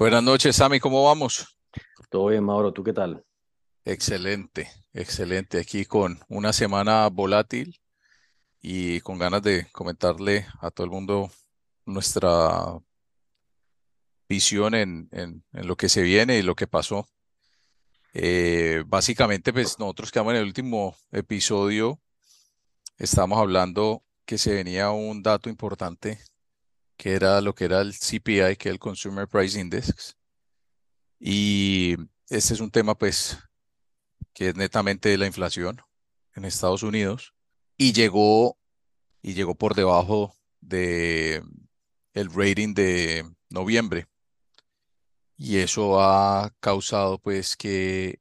Buenas noches, Sammy, ¿cómo vamos? Todo bien, Mauro, ¿tú qué tal? Excelente, excelente. Aquí con una semana volátil y con ganas de comentarle a todo el mundo nuestra visión en, en, en lo que se viene y lo que pasó. Eh, básicamente, pues nosotros quedamos en el último episodio, estábamos hablando que se venía un dato importante, que era lo que era el CPI, que es el Consumer Price Index. Y este es un tema, pues, que es netamente de la inflación en Estados Unidos y llegó y llegó por debajo de el rating de noviembre. Y eso ha causado pues que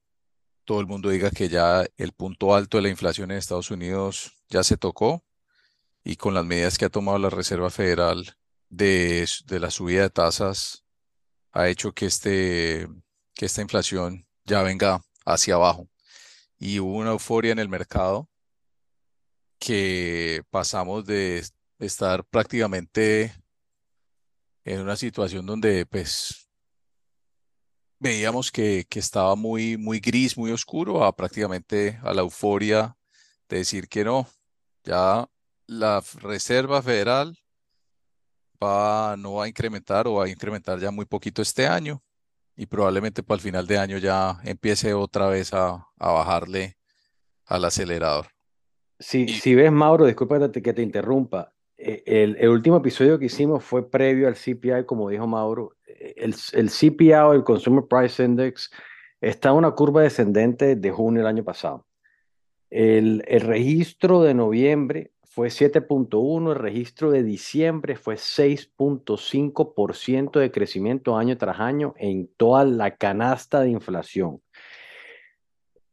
todo el mundo diga que ya el punto alto de la inflación en Estados Unidos ya se tocó y con las medidas que ha tomado la Reserva Federal de, de la subida de tasas ha hecho que, este, que esta inflación ya venga hacia abajo. Y hubo una euforia en el mercado que pasamos de estar prácticamente en una situación donde pues veíamos que, que estaba muy, muy gris, muy oscuro, a prácticamente a la euforia de decir que no, ya la Reserva Federal va, no va a incrementar o va a incrementar ya muy poquito este año y probablemente para el final de año ya empiece otra vez a, a bajarle al acelerador. Si, Y, si ves, Mauro, disculpa que te, interrumpa. eh, El, el último episodio que hicimos fue previo al CPI, como dijo Mauro. Eh, El, el CPI o el Consumer Price Index está en una curva descendente de junio del año pasado. El, el registro de noviembre fue 7.1, el registro de diciembre fue 6.5% de crecimiento año tras año en toda la canasta de inflación.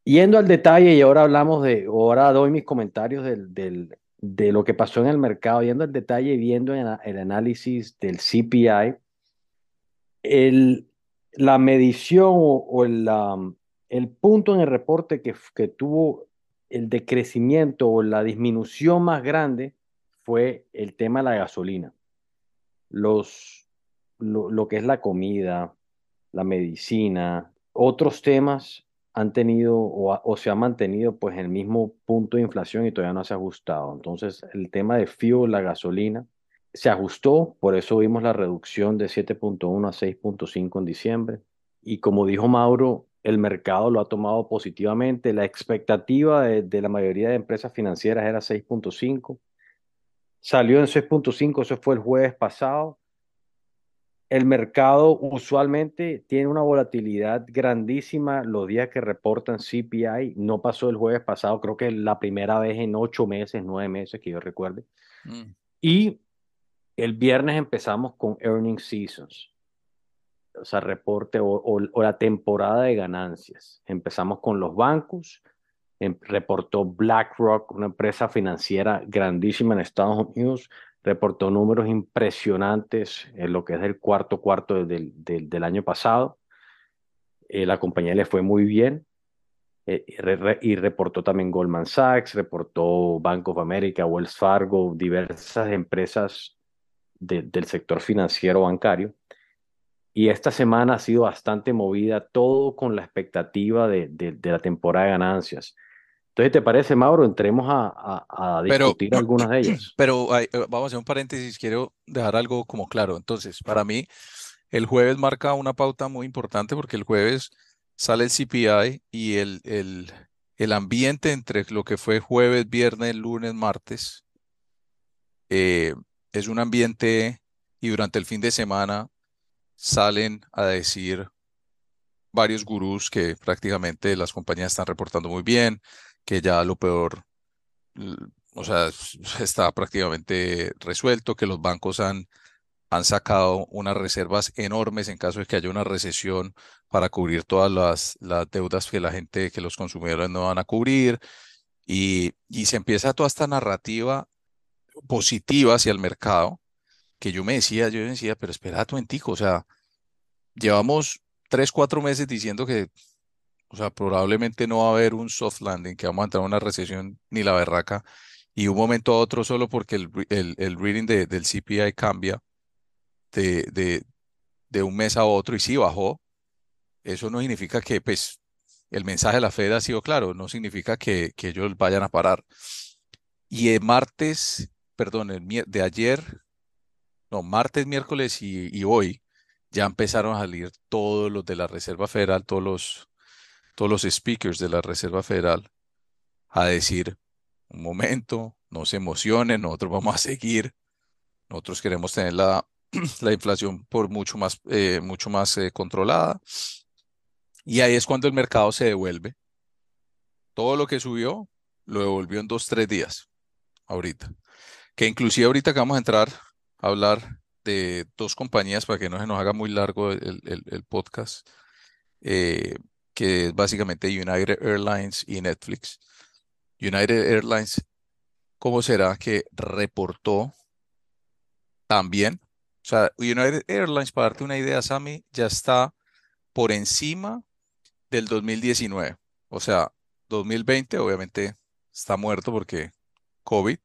Yendo al detalle, y ahora hablamos de, ahora doy mis comentarios del, del- de lo que pasó en el mercado, yendo al detalle y viendo el análisis del CPI, el, la medición o, el, la- el punto en el reporte que, que tuvo el decrecimiento o la disminución más grande fue el tema de la gasolina. Los, lo, que es la comida, la medicina, otros temas han tenido o, ha- se han mantenido pues el mismo punto de inflación y todavía no se ha ajustado. Entonces, el tema de fuel, la gasolina, se ajustó, por eso vimos la reducción de 7.1 a 6.5 en diciembre. Y como dijo Mauro, el mercado lo ha tomado positivamente. La expectativa de, de la mayoría de empresas financieras era 6.5. Salió en 6.5, eso fue el jueves pasado el mercado usualmente tiene una volatilidad grandísima los días que reportan CPI. No pasó el jueves pasado, creo que la primera vez en ocho meses, nueve meses que yo recuerde. mm, Y el viernes empezamos con earning seasons, o sea, reporte o, o- o la temporada de ganancias. Empezamos con los bancos, em- reportó BlackRock, una empresa financiera grandísima en Estados Unidos, reportó números impresionantes en lo que es el cuarto cuarto del, del, del año pasado. Eh, la compañía le fue muy bien eh, y, re- y reportó también Goldman Sachs, reportó Bank of America, Wells Fargo, diversas empresas de- del sector financiero bancario. Y esta semana ha sido bastante movida, todo con la expectativa de, de, de la temporada de ganancias. Entonces, ¿te parece, Mauro? Entremos a, a, a pero, discutir algunas de ellas. pero eh, vamos a hacer un paréntesis, quiero dejar algo como claro. Entonces, para mí, el jueves marca una pauta muy importante porque el jueves sale el CPI y el, el, el ambiente entre lo que fue jueves, viernes, lunes, martes, eh, es un ambiente y durante el fin de semana salen a decir varios gurús que prácticamente las compañías están reportando muy bien, que ya lo peor, o sea, está prácticamente resuelto, que los bancos han, han sacado unas reservas enormes en caso de que haya una recesión para cubrir todas las, las deudas que la gente, que los consumidores no van a cubrir. Y, y se empieza toda esta narrativa positiva hacia el mercado, que yo me decía, yo decía, pero espera un momentico, o sea, llevamos tres, cuatro meses diciendo que O sea, probablemente no va a haber un soft landing, que vamos a entrar en una recesión ni la berraca, y un momento a otro solo porque el, el, el reading de- del CPI cambia de, de, de un mes a otro y sí bajó, eso no significa que pues, el mensaje de la Fed ha sido claro, no significa que, que ellos vayan a parar. Y el martes, perdón, el, de ayer, martes, miércoles y, hoy, ya empezaron a salir todos los de la Reserva Federal, todos los, todos los speakers de la Reserva Federal a decir, un momento, no se emocionen, nosotros vamos a seguir, nosotros queremos tener la, la inflación por mucho más, eh, mucho más eh, controlada. Y ahí es cuando el mercado se devuelve. Todo lo que subió, lo devolvió en dos, tres días, ahorita. Que inclusive ahorita que vamos a entrar hablar de dos compañías para que no se nos haga muy largo el, el, podcast, eh, que es básicamente United Airlines y Netflix. United Airlines, ¿cómo será que reportó también? O sea, United Airlines, para darte una idea, Sammy, ya está por encima del 2019. O sea, 2020 obviamente está muerto porque COVID.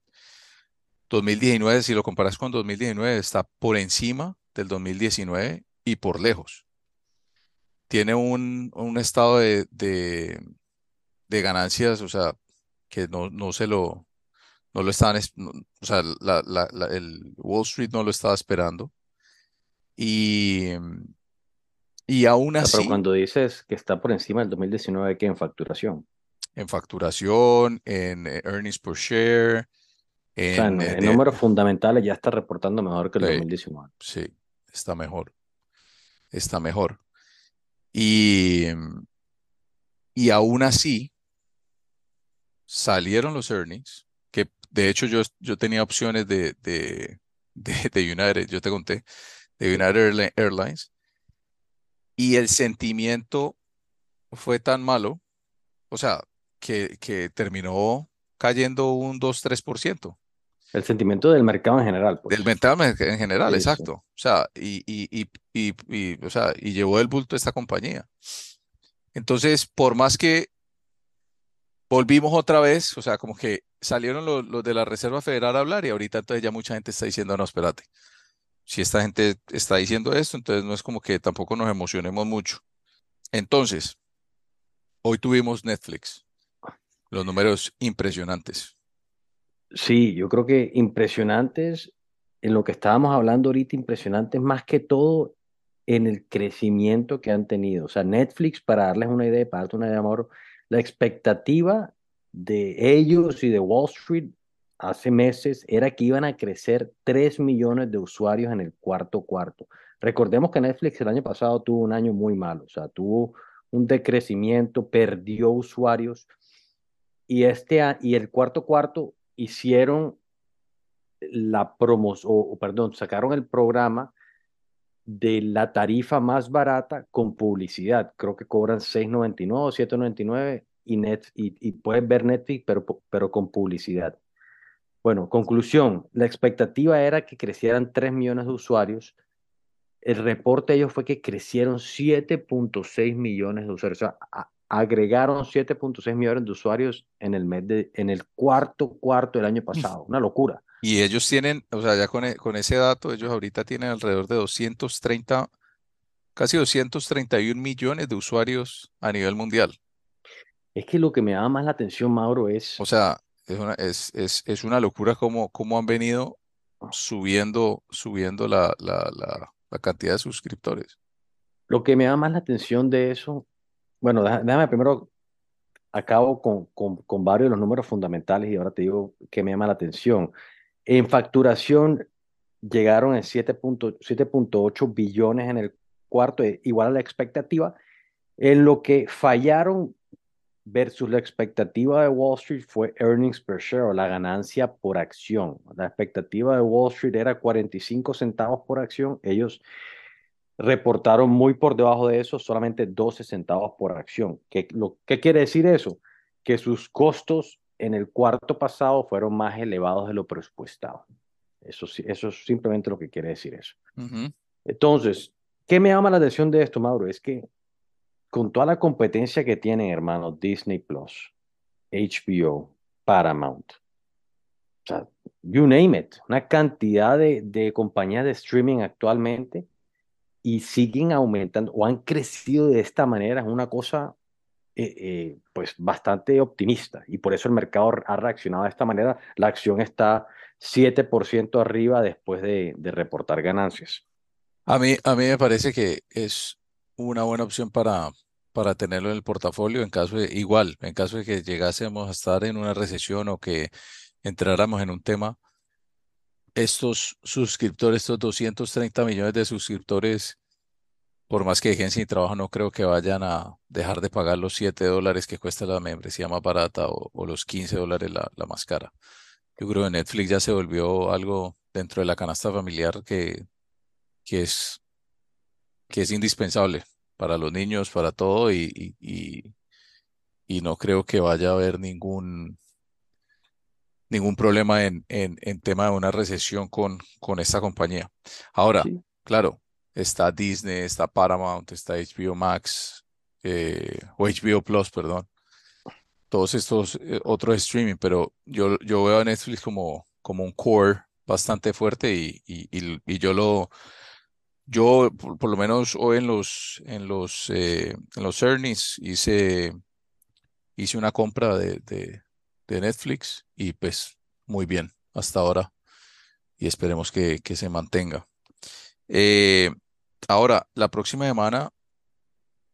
2019, si lo comparas con 2019, está por encima del 2019 y por lejos. Tiene un, estado de, de, ganancias, o sea, que no, no se lo, no lo estaban, o sea, el Wall Street no lo estaba esperando. Y, y aún así... Pero cuando dices que está por encima del 2019, ¿qué en facturación? En facturación, en eh, earnings per share, en, eh, números fundamentales ya está reportando mejor que el 2019. Sí, está mejor. Está mejor. Y, y aún así, salieron los earnings, que de hecho yo, yo tenía opciones de, de, de, United, yo te conté, de United Airlines, y el sentimiento fue tan malo, o sea, que, que terminó cayendo un 2-3%. El sentimiento del mercado en general. Pues. Del mercado en general, exacto. O sea, y, y, y, y, o sea, y llevó el bulto esta compañía. Entonces, por más que volvimos otra vez, o sea, como que salieron los, de la Reserva Federal a hablar y ahorita entonces ya mucha gente está diciendo, no, espérate, si esta gente está diciendo esto, entonces no es como que tampoco nos emocionemos mucho. Entonces, hoy tuvimos Netflix, los números impresionantes. Sí, yo creo que impresionantes, en lo que estábamos hablando ahorita, impresionantes más que todo en el crecimiento que han tenido. O sea, Netflix, para darles una idea, para darte una idea, amor, la expectativa de ellos y de Wall Street hace meses era que iban a crecer 3 millones de usuarios en el cuarto cuarto. Recordemos que Netflix el año pasado tuvo un año muy malo, o sea, tuvo un decrecimiento, perdió usuarios y, este, y el cuarto cuarto hicieron la promoción, o, perdón, sacaron el programa de la tarifa más barata con publicidad. Creo que cobran 6.99 7.99 y, net, y, y ver Netflix, pero, pero con publicidad. Bueno, conclusión, la expectativa era que crecieran 3 millones de usuarios. El reporte de ellos fue que crecieron 7.6 millones de usuarios. O sea, agregaron 7.6 millones de usuarios en el mes de, en el cuarto cuarto del año pasado. Una locura. Y ellos tienen, o sea, ya con, e, con ese dato, ellos ahorita tienen alrededor de 230, casi 231 millones de usuarios a nivel mundial. Es que lo que me llama más la atención, Mauro, es... O sea, es una, es, es, es una locura cómo, cómo han venido subiendo, subiendo la, la, la, la cantidad de suscriptores. Lo que me llama más la atención de eso bueno, déjame primero, acabo con, con, con, varios de los números fundamentales y ahora te digo que me llama la atención. En facturación llegaron en 7.8 billones en el cuarto, eh, igual a la expectativa. En lo que fallaron versus la expectativa de Wall Street fue earnings per share o la ganancia por acción. La expectativa de Wall Street era 45 centavos por acción. Ellos reportaron muy por debajo de eso, solamente 12 centavos por acción. ¿Qué, lo, ¿Qué quiere decir eso? Que sus costos en el cuarto pasado fueron más elevados de lo presupuestado. Eso, eso es simplemente lo que quiere decir eso. Entonces, ¿qué me llama la atención de esto, Mauro? Es que con toda la competencia que tienen, hermano, Disney Plus, HBO, Paramount, o sea, you name it, una cantidad de, de compañías de streaming actualmente, y siguen aumentando o han crecido de esta manera. Es una cosa eh, eh, pues bastante optimista y por eso el mercado ha reaccionado de esta manera. La acción está 7% arriba después de, reportar ganancias. A mí, a mí me parece que es una buena opción para, para tenerlo en el portafolio en caso de, igual, en caso de que llegásemos a estar en una recesión o que entráramos en un tema, estos suscriptores, estos 230 millones de suscriptores, por más que dejen sin trabajo, no creo que vayan a dejar de pagar los 7 dólares que cuesta la membresía más barata o, los 15 dólares la, más cara. Yo creo que Netflix ya se volvió algo dentro de la canasta familiar que, es, indispensable para los niños, para todo, y no creo que vaya a haber ningún ningún problema en, en, en tema de una recesión con, con esta compañía. Ahora, claro, está Disney, está Paramount, está HBO Max, eh, o HBO Plus, perdón. Todos estos eh, otros streaming, pero yo, yo veo a Netflix como, como un core bastante fuerte y, y, y, yo lo, yo por, lo menos hoy en los, en los, eh, en los earnings hice, hice una compra de, de, de Netflix y pues muy bien hasta ahora y esperemos que, que se mantenga. Eh, ahora, la próxima semana,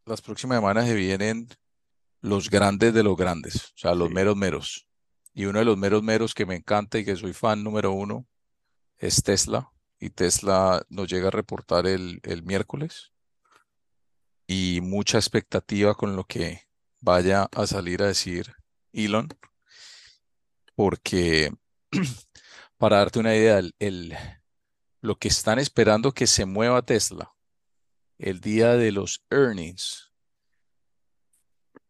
las próximas semanas se vienen los grandes de los grandes, o sea, los meros meros. Y uno de los meros meros que me encanta y que soy fan número uno es Tesla. Y Tesla nos llega a reportar el, el miércoles. Y mucha expectativa con lo que vaya a salir a decir Elon porque para darte una idea, el, lo que están esperando que se mueva Tesla el día de los earnings.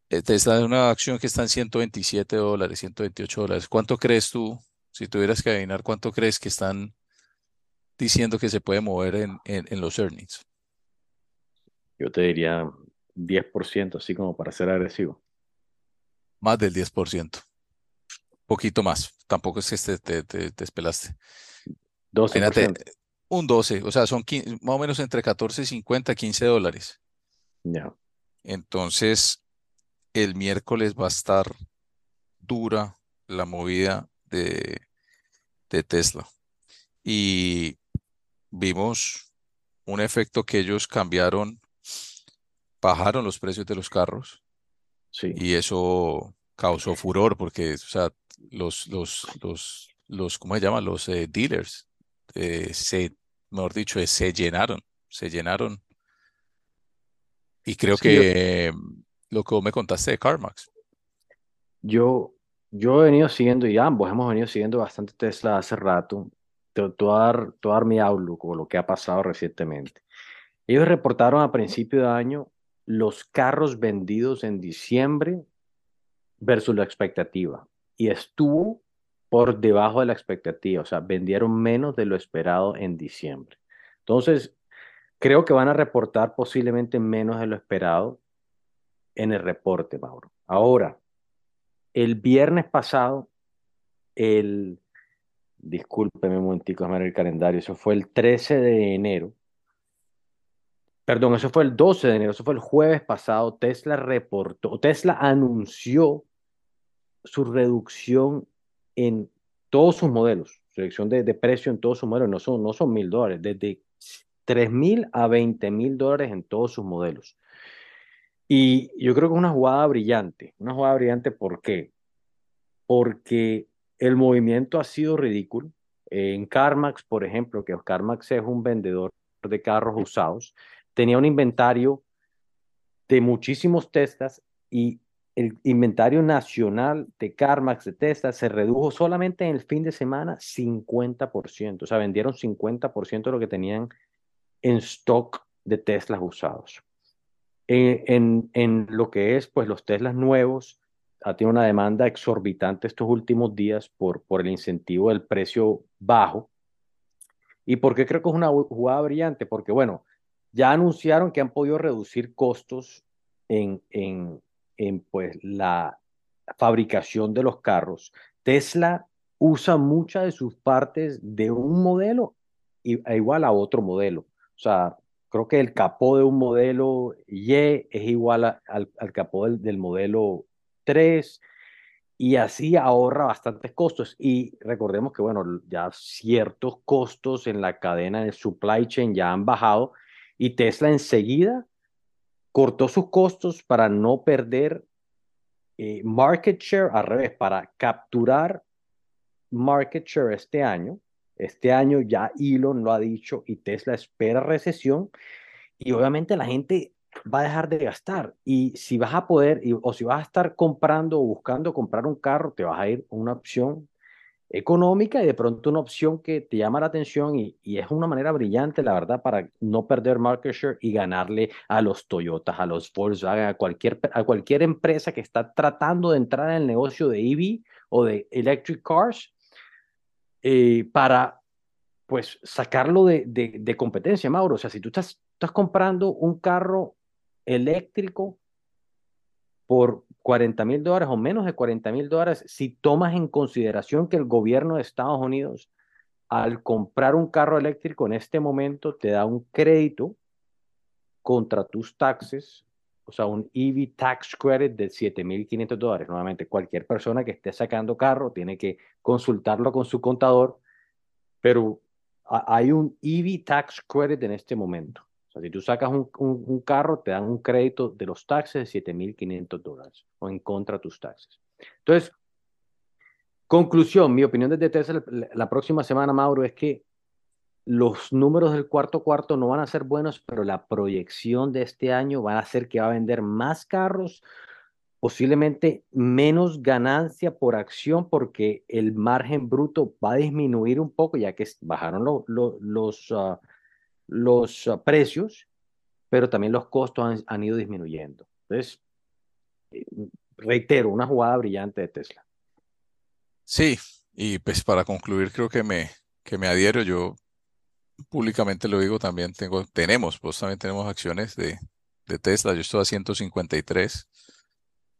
Eh, Tesla es una acción que está en 127 dólares, 128 dólares. ¿Cuánto crees tú, si tuvieras que adivinar, cuánto crees que están diciendo que se puede mover en, en los earnings? Yo te diría 10%, así como para ser agresivo. Más del 10% poquito más. Tampoco es que te, te, despelaste. 12%. un 12, o sea, son más o menos entre 14 y 50, 15 dólares. Ya. Entonces, el miércoles va a estar dura la movida de, de Tesla. Y vimos un efecto que ellos cambiaron, bajaron los precios de los carros. Sí. Y eso causó furor porque, o sea, los, los, los, los, ¿cómo se llama? Los eh, dealers, eh, se, mejor dicho, se llenaron, se llenaron. Y creo que lo que vos me contaste de CarMax. Yo, yo he venido siguiendo, y ambos hemos venido siguiendo bastante Tesla hace rato. Te, te, dar, dar mi outlook o lo que ha pasado recientemente. Ellos reportaron a principio de año los carros vendidos en diciembre versus la expectativa y estuvo por debajo de la expectativa, o sea, vendieron menos de lo esperado en diciembre. Entonces, creo que van a reportar posiblemente menos de lo esperado en el reporte, Mauro. Ahora, el viernes pasado, el, discúlpeme un momentico, el calendario, eso fue el 13 de enero, perdón, eso fue el 12 de enero, eso fue el jueves pasado, Tesla reportó, Tesla anunció su reducción en todos sus modelos, reducción de, precio en todos sus modelos, no son, no son mil dólares, desde 3 mil a 20 mil dólares en todos sus modelos. Y yo creo que es una jugada brillante, una jugada brillante, ¿por qué? Porque el movimiento ha sido ridículo. En CarMax, por ejemplo, que CarMax es un vendedor de carros usados, tenía un inventario de muchísimos Teslas y el inventario nacional de CarMax de Tesla se redujo solamente en el fin de semana 50%. O sea, vendieron 50% de lo que tenían en stock de Teslas usados. En, en, lo que es, pues, los Teslas nuevos, ha tenido una demanda exorbitante estos últimos días por, por el incentivo del precio bajo. ¿Y por qué creo que es una jugada brillante? Porque, bueno, ya anunciaron que han podido reducir costos en, en, en pues la fabricación de los carros. Tesla usa muchas de sus partes de un modelo e igual a otro modelo. O sea, creo que el capó de un modelo Y es igual al, al, capó del, del modelo 3 y así ahorra bastantes costos. Y recordemos que, bueno, ya ciertos costos en la cadena de supply chain ya han bajado y Tesla enseguida cortó sus costos para no perder eh, market share, al revés, para capturar market share este año. Este año ya Elon lo ha dicho y Tesla espera recesión y obviamente la gente va a dejar de gastar. Y si vas a poder, o si vas a estar comprando o buscando comprar un carro, te vas a ir a una opción económica y de pronto una opción que te llama la atención y, es una manera brillante, la verdad, para no perder market share y ganarle a los Toyotas, a los Volkswagen, a cualquier, a cualquier empresa que está tratando de entrar en el negocio de EV o de electric cars eh, para pues sacarlo de, de, competencia, Mauro. O sea, si tú estás, estás comprando un carro eléctrico por 40 mil dólares o menos de 40 mil dólares, si tomas en consideración que el gobierno de Estados Unidos, al comprar un carro eléctrico en este momento, te da un crédito contra tus taxes, o sea, un EV tax credit de 7.500 dólares. Nuevamente, cualquier persona que esté sacando carro tiene que consultarlo con su contador, pero hay un EV tax credit en este momento si tú sacas un, un, carro, te dan un crédito de los taxes de 7.500 dólares o en contra de tus taxes. Entonces, conclusión, mi opinión desde Tesla la próxima semana, Mauro, es que los números del cuarto cuarto no van a ser buenos, pero la proyección de este año va a hacer que va a vender más carros, posiblemente menos ganancia por acción porque el margen bruto va a disminuir un poco ya que bajaron los, ah, los ah, precios, pero también los costos han, ido disminuyendo. Entonces, eh, reitero, una jugada brillante de Tesla. Sí, y pues para concluir, creo que me, que me adhiero. Yo públicamente lo digo también, tengo, tenemos, pues también tenemos acciones de, de Tesla. Yo estoy a 153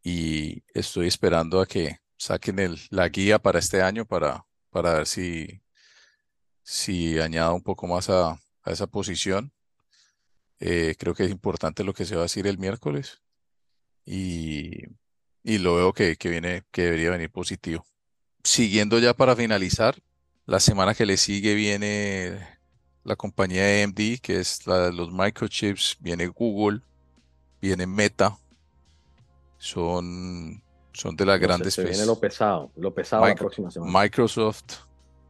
y estoy esperando a que saquen el, la guía para este año para, para ver si, si añado un poco más a, a esa posición. Eh, creo que es importante lo que se va a decir el miércoles y, y lo veo que, que, viene, que debería venir positivo. Siguiendo ya para finalizar, la semana que le sigue viene la compañía AMD, que es la de los microchips, viene Google, viene Meta, son, son de las grandes. Se, viene lo pesado, lo pesado la próxima semana. Microsoft,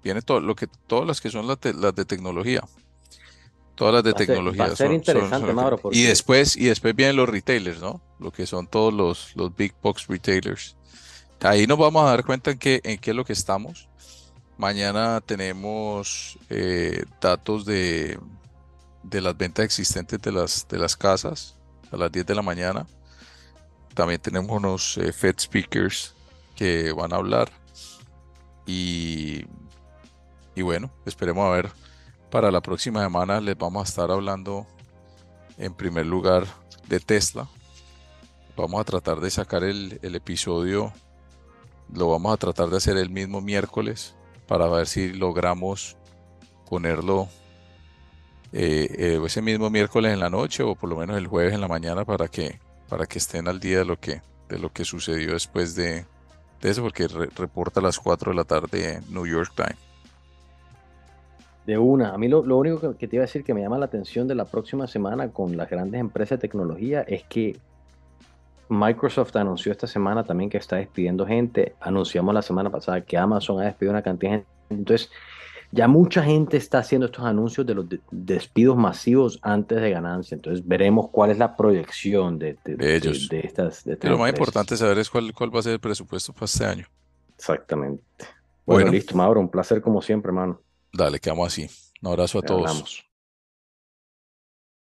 viene todo lo que, todas las que son las las de tecnología. Todas las de tecnología. va a ser interesante, Mauro. Y después, y después vienen los retailers, ¿no? Lo que son todos los, los big box retailers. Ahí nos vamos a dar cuenta en qué, en qué es lo que estamos. Mañana tenemos eh, datos de, de las ventas existentes de las, de las casas a las 10 de la mañana. También tenemos unos eh, Fed speakers que van a hablar. Y, y bueno, esperemos a ver para la próxima semana les vamos a estar hablando en primer lugar de Tesla. Vamos a tratar de sacar el, episodio, lo vamos a tratar de hacer el mismo miércoles para ver si logramos ponerlo eh, eh, ese mismo miércoles en la noche o por lo menos el jueves en la mañana para que, para que estén al día de lo que, de lo que sucedió después de, eso, porque reporta a las 4 de la tarde en New York Times. De una. A mí lo, único que, te iba a decir que me llama la atención de la próxima semana con las grandes empresas de tecnología es que Microsoft anunció esta semana también que está despidiendo gente. Anunciamos la semana pasada que Amazon ha despedido una cantidad de gente. Entonces, ya mucha gente está haciendo estos anuncios de los despidos masivos antes de ganancia. Entonces, veremos cuál es la proyección de, ellos. De, estas. lo más importante saber es cuál, cuál va a ser el presupuesto para este año. Exactamente. Bueno, bueno. listo, Mauro. Un placer como siempre, hermano. Dale, quedamos así. Un abrazo a todos.